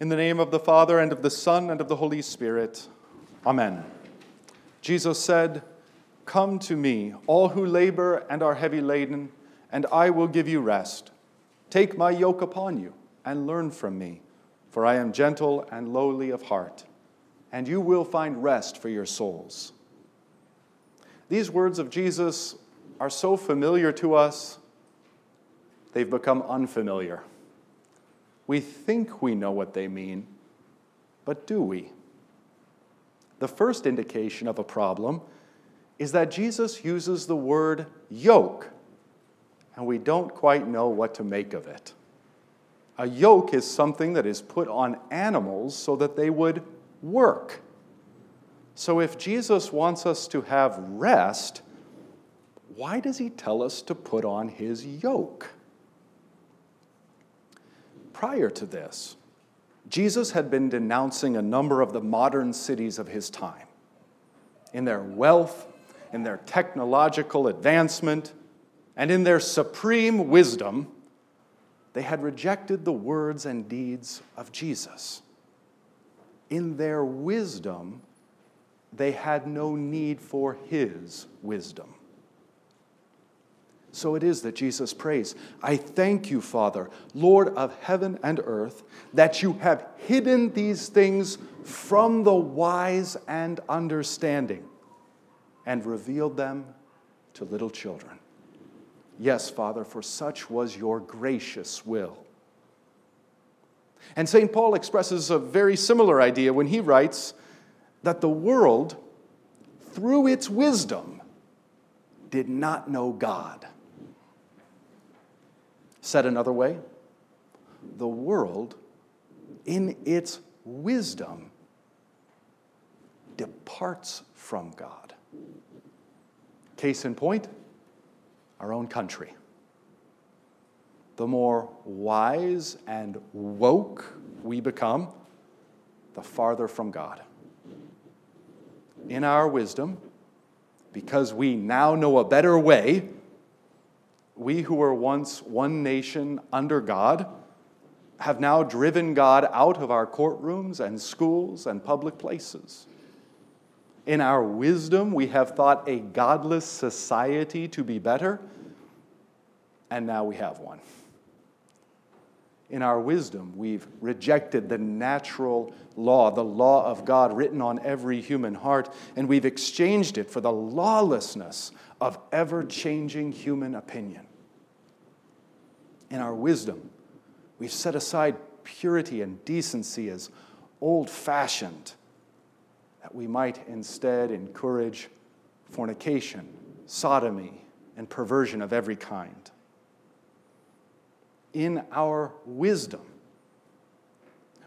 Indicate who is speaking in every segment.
Speaker 1: In the name of the Father, and of the Son, and of the Holy Spirit. Amen. Jesus said, Come to me, all who labor and are heavy laden, and I will give you rest. Take my yoke upon you and learn from me, for I am gentle and lowly of heart, and you will find rest for your souls. These words of Jesus are so familiar to us, they've become unfamiliar. We think we know what they mean, but do we? The first indication of a problem is that Jesus uses the word yoke, and we don't quite know what to make of it. A yoke is something that is put on animals so that they would work. So if Jesus wants us to have rest, why does he tell us to put on his yoke? Prior to this, Jesus had been denouncing a number of the modern cities of his time. In their wealth, in their technological advancement, and in their supreme wisdom, they had rejected the words and deeds of Jesus. In their wisdom, they had no need for his wisdom. So it is that Jesus prays, I thank you, Father, Lord of heaven and earth, that you have hidden these things from the wise and understanding and revealed them to little children. Yes, Father, for such was your gracious will. And St. Paul expresses a very similar idea when he writes that the world, through its wisdom, did not know God. Said another way, the world, in its wisdom, departs from God. Case in point, our own country. The more wise and woke we become, the farther from God. In our wisdom, because we now know a better way, we who were once one nation under God have now driven God out of our courtrooms and schools and public places. In our wisdom, we have thought a godless society to be better, and now we have one. In our wisdom, we've rejected the natural law, the law of God written on every human heart, and we've exchanged it for the lawlessness of ever changing human opinion in our wisdom. We've set aside purity and decency as old fashioned, that we might instead encourage fornication, sodomy, and perversion of every kind. In our wisdom,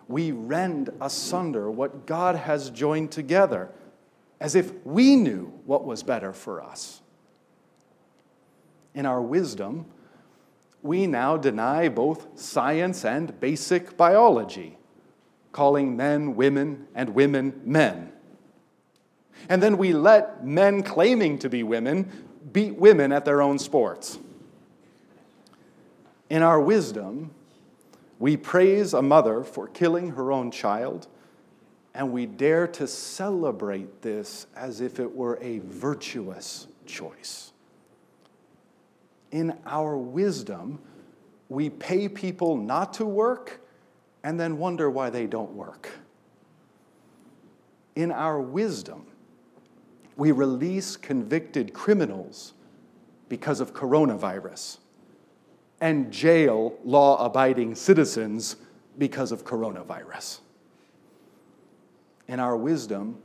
Speaker 1: we rend asunder what God has joined together as if we knew what was better for us. In our wisdom, we now deny both science and basic biology, calling men women and women men. And then we let men claiming to be women beat women at their own sports. In our wisdom, we praise a mother for killing her own child, and we dare to celebrate this as if it were a virtuous choice in our wisdom, we pay people not to work and then wonder why they don't work. In our wisdom, we release convicted criminals because of coronavirus and jail law abiding citizens because of coronavirus. In our wisdom,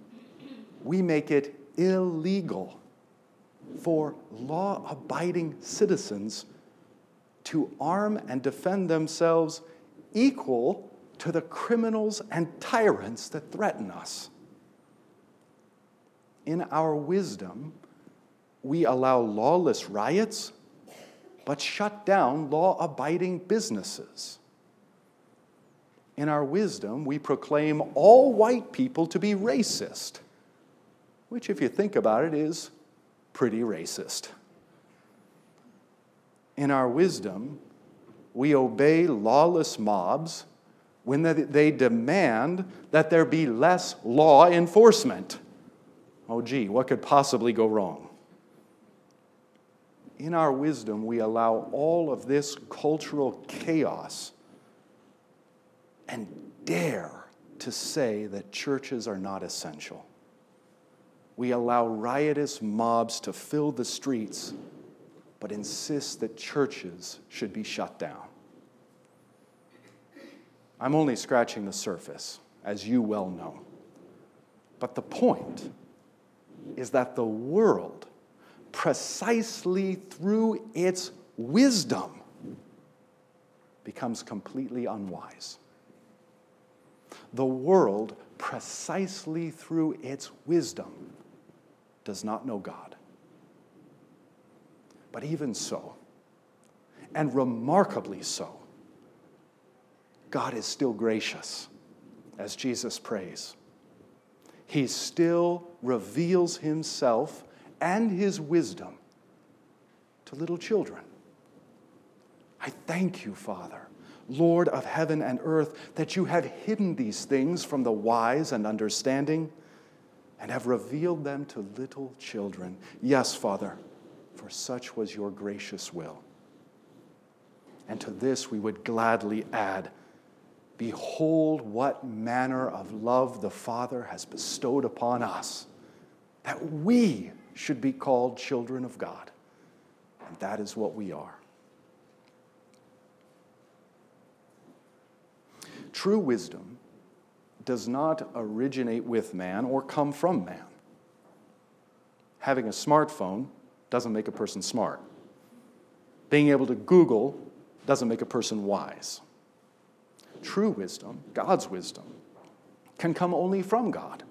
Speaker 1: we make it illegal for law abiding citizens to arm and defend themselves equal to the criminals and tyrants that threaten us. In our wisdom, we allow lawless riots, but shut down law abiding businesses. In our wisdom, we proclaim all white people to be racist, which, if you think about it, is pretty racist. In our wisdom, we obey lawless mobs, when they demand that there be less law enforcement. Oh, gee, what could possibly go wrong? In our wisdom, we allow all of this cultural chaos and dare to say that churches are not essential. We allow riotous mobs to fill the streets, but insist that churches should be shut down. I'm only scratching the surface, as you well know. But the point is that the world, precisely through its wisdom, becomes completely unwise. The world, precisely through its wisdom, does not know God. But even so, and remarkably so, God is still gracious, as Jesus prays. He still reveals himself and his wisdom to little children. I thank you, Father, Lord of heaven and earth, that you have hidden these things from the wise and understanding and have revealed them to little children. Yes, Father, for such was your gracious will. And to this we would gladly add Behold, what manner of love the Father has bestowed upon us, that we should be called children of God. And that is what we are. True wisdom does not originate with man or come from man. Having a smartphone doesn't make a person smart. Being able to Google doesn't make a person wise true wisdom, God's wisdom, can come only from God.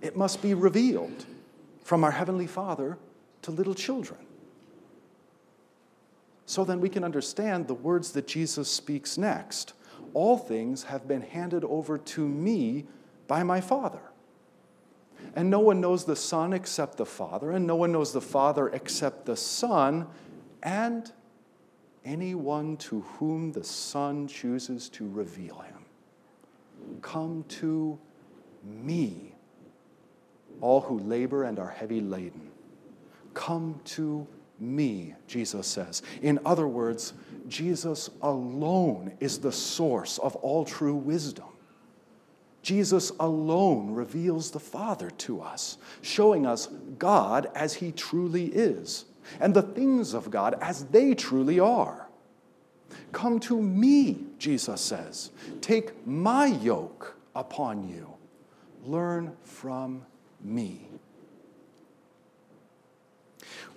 Speaker 1: It must be revealed from our Heavenly Father to little children. So then we can understand the words that Jesus speaks next. All things have been handed over to me by my Father. And no one knows the Son except the Father, and no one knows the Father except the Son, and anyone to whom the Son chooses to reveal him. Come to me, all who labor and are heavy laden. Come to me, Jesus says. In other words, Jesus alone is the source of all true wisdom. Jesus alone reveals the Father to us, showing us God as He truly is and the things of God as they truly are. Come to me, Jesus says. Take my yoke upon you. Learn from me.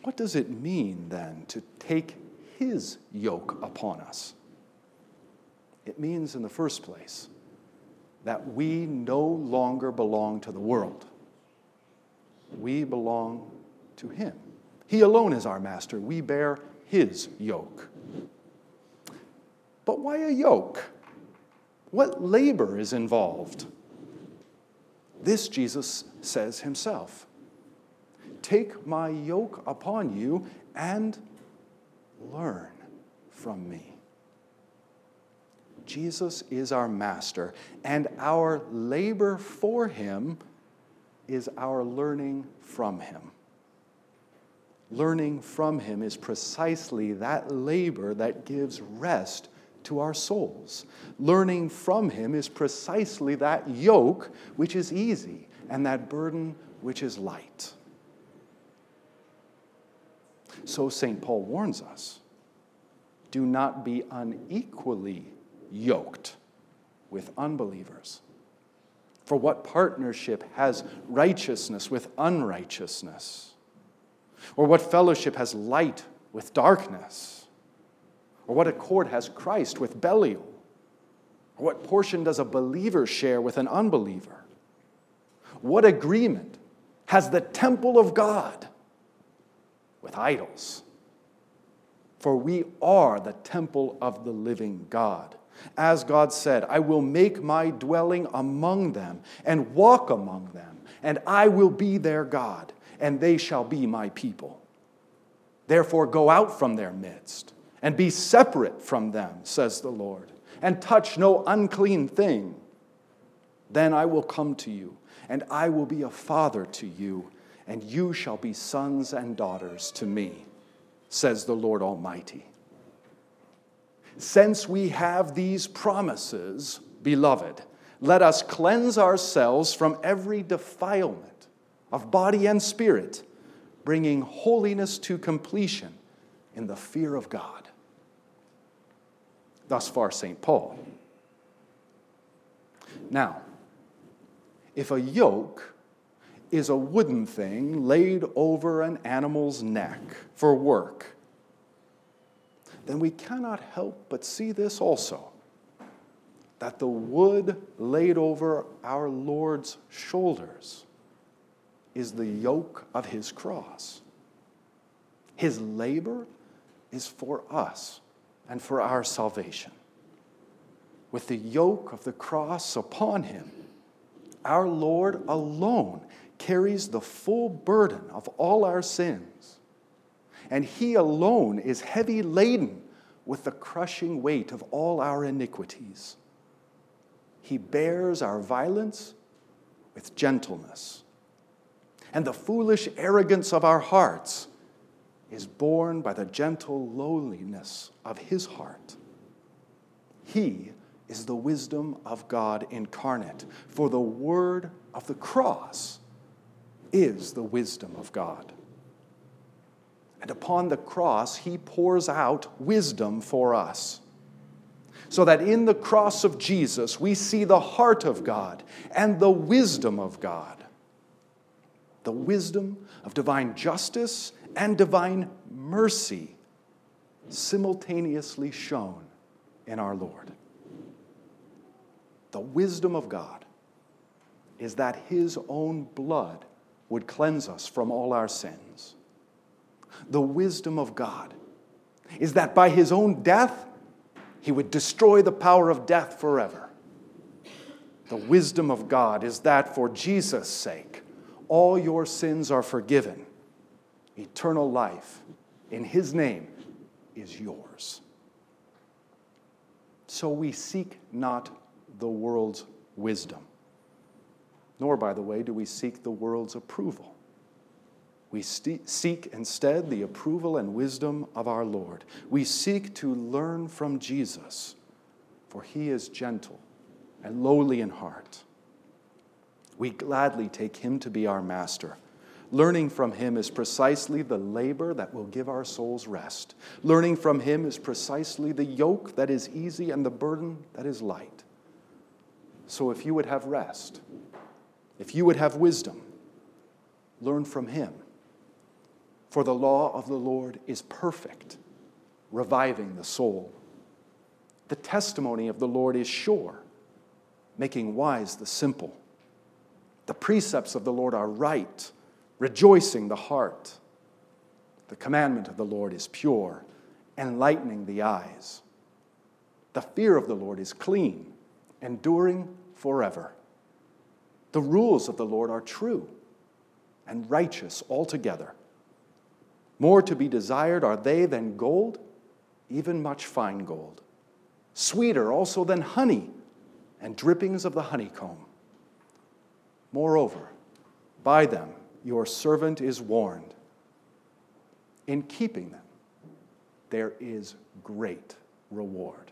Speaker 1: What does it mean then to take his yoke upon us? It means, in the first place, that we no longer belong to the world. We belong to him. He alone is our master. We bear his yoke. But why a yoke? What labor is involved? This Jesus says himself Take my yoke upon you and learn from me. Jesus is our master, and our labor for him is our learning from him learning from him is precisely that labor that gives rest to our souls. Learning from him is precisely that yoke which is easy and that burden which is light. So St. Paul warns us do not be unequally yoked with unbelievers. For what partnership has righteousness with unrighteousness? Or what fellowship has light with darkness? Or what accord has Christ with Belial? Or what portion does a believer share with an unbeliever? What agreement has the temple of God with idols? For we are the temple of the living God. As God said, I will make my dwelling among them and walk among them, and I will be their God and they shall be my people. Therefore, go out from their midst and be separate from them, says the Lord, and touch no unclean thing. Then I will come to you, and I will be a father to you, and you shall be sons and daughters to me, says the Lord Almighty. Since we have these promises, beloved, let us cleanse ourselves from every defilement of body and spirit, bringing holiness to completion in the fear of God. Thus far, St. Paul. Now, if a yoke is a wooden thing laid over an animal's neck for work, then we cannot help but see this also that the wood laid over our Lord's shoulders is the yoke of his cross. His labor is for us and for our salvation. With the yoke of the cross upon him, our Lord alone carries the full burden of all our sins. And he alone is heavy laden with the crushing weight of all our iniquities. He bears our violence with gentleness. And the foolish arrogance of our hearts is borne by the gentle lowliness of his heart. He is the wisdom of God incarnate, for the word of the cross is the wisdom of God. And upon the cross, he pours out wisdom for us. So that in the cross of Jesus, we see the heart of God and the wisdom of God. The wisdom of divine justice and divine mercy simultaneously shown in our Lord. The wisdom of God is that His own blood would cleanse us from all our sins. The wisdom of God is that by His own death, He would destroy the power of death forever. The wisdom of God is that for Jesus' sake, all your sins are forgiven. Eternal life in His name is yours. So we seek not the world's wisdom, nor, by the way, do we seek the world's approval. We seek instead the approval and wisdom of our Lord. We seek to learn from Jesus, for he is gentle and lowly in heart. We gladly take him to be our master Learning from him is precisely the labor that will give our souls rest. Learning from him is precisely the yoke that is easy and the burden that is light. So if you would have rest, if you would have wisdom, learn from him. For the law of the Lord is perfect, reviving the soul. The testimony of the Lord is sure, making wise the simple. The precepts of the Lord are right rejoicing the heart. The commandment of the Lord is pure, enlightening the eyes. The fear of the Lord is clean, enduring forever. The rules of the Lord are true and righteous altogether. More to be desired are they than gold, even much fine gold. Sweeter also than honey and drippings of the honeycomb. Moreover, by them your servant is warned. In keeping them, there is great reward.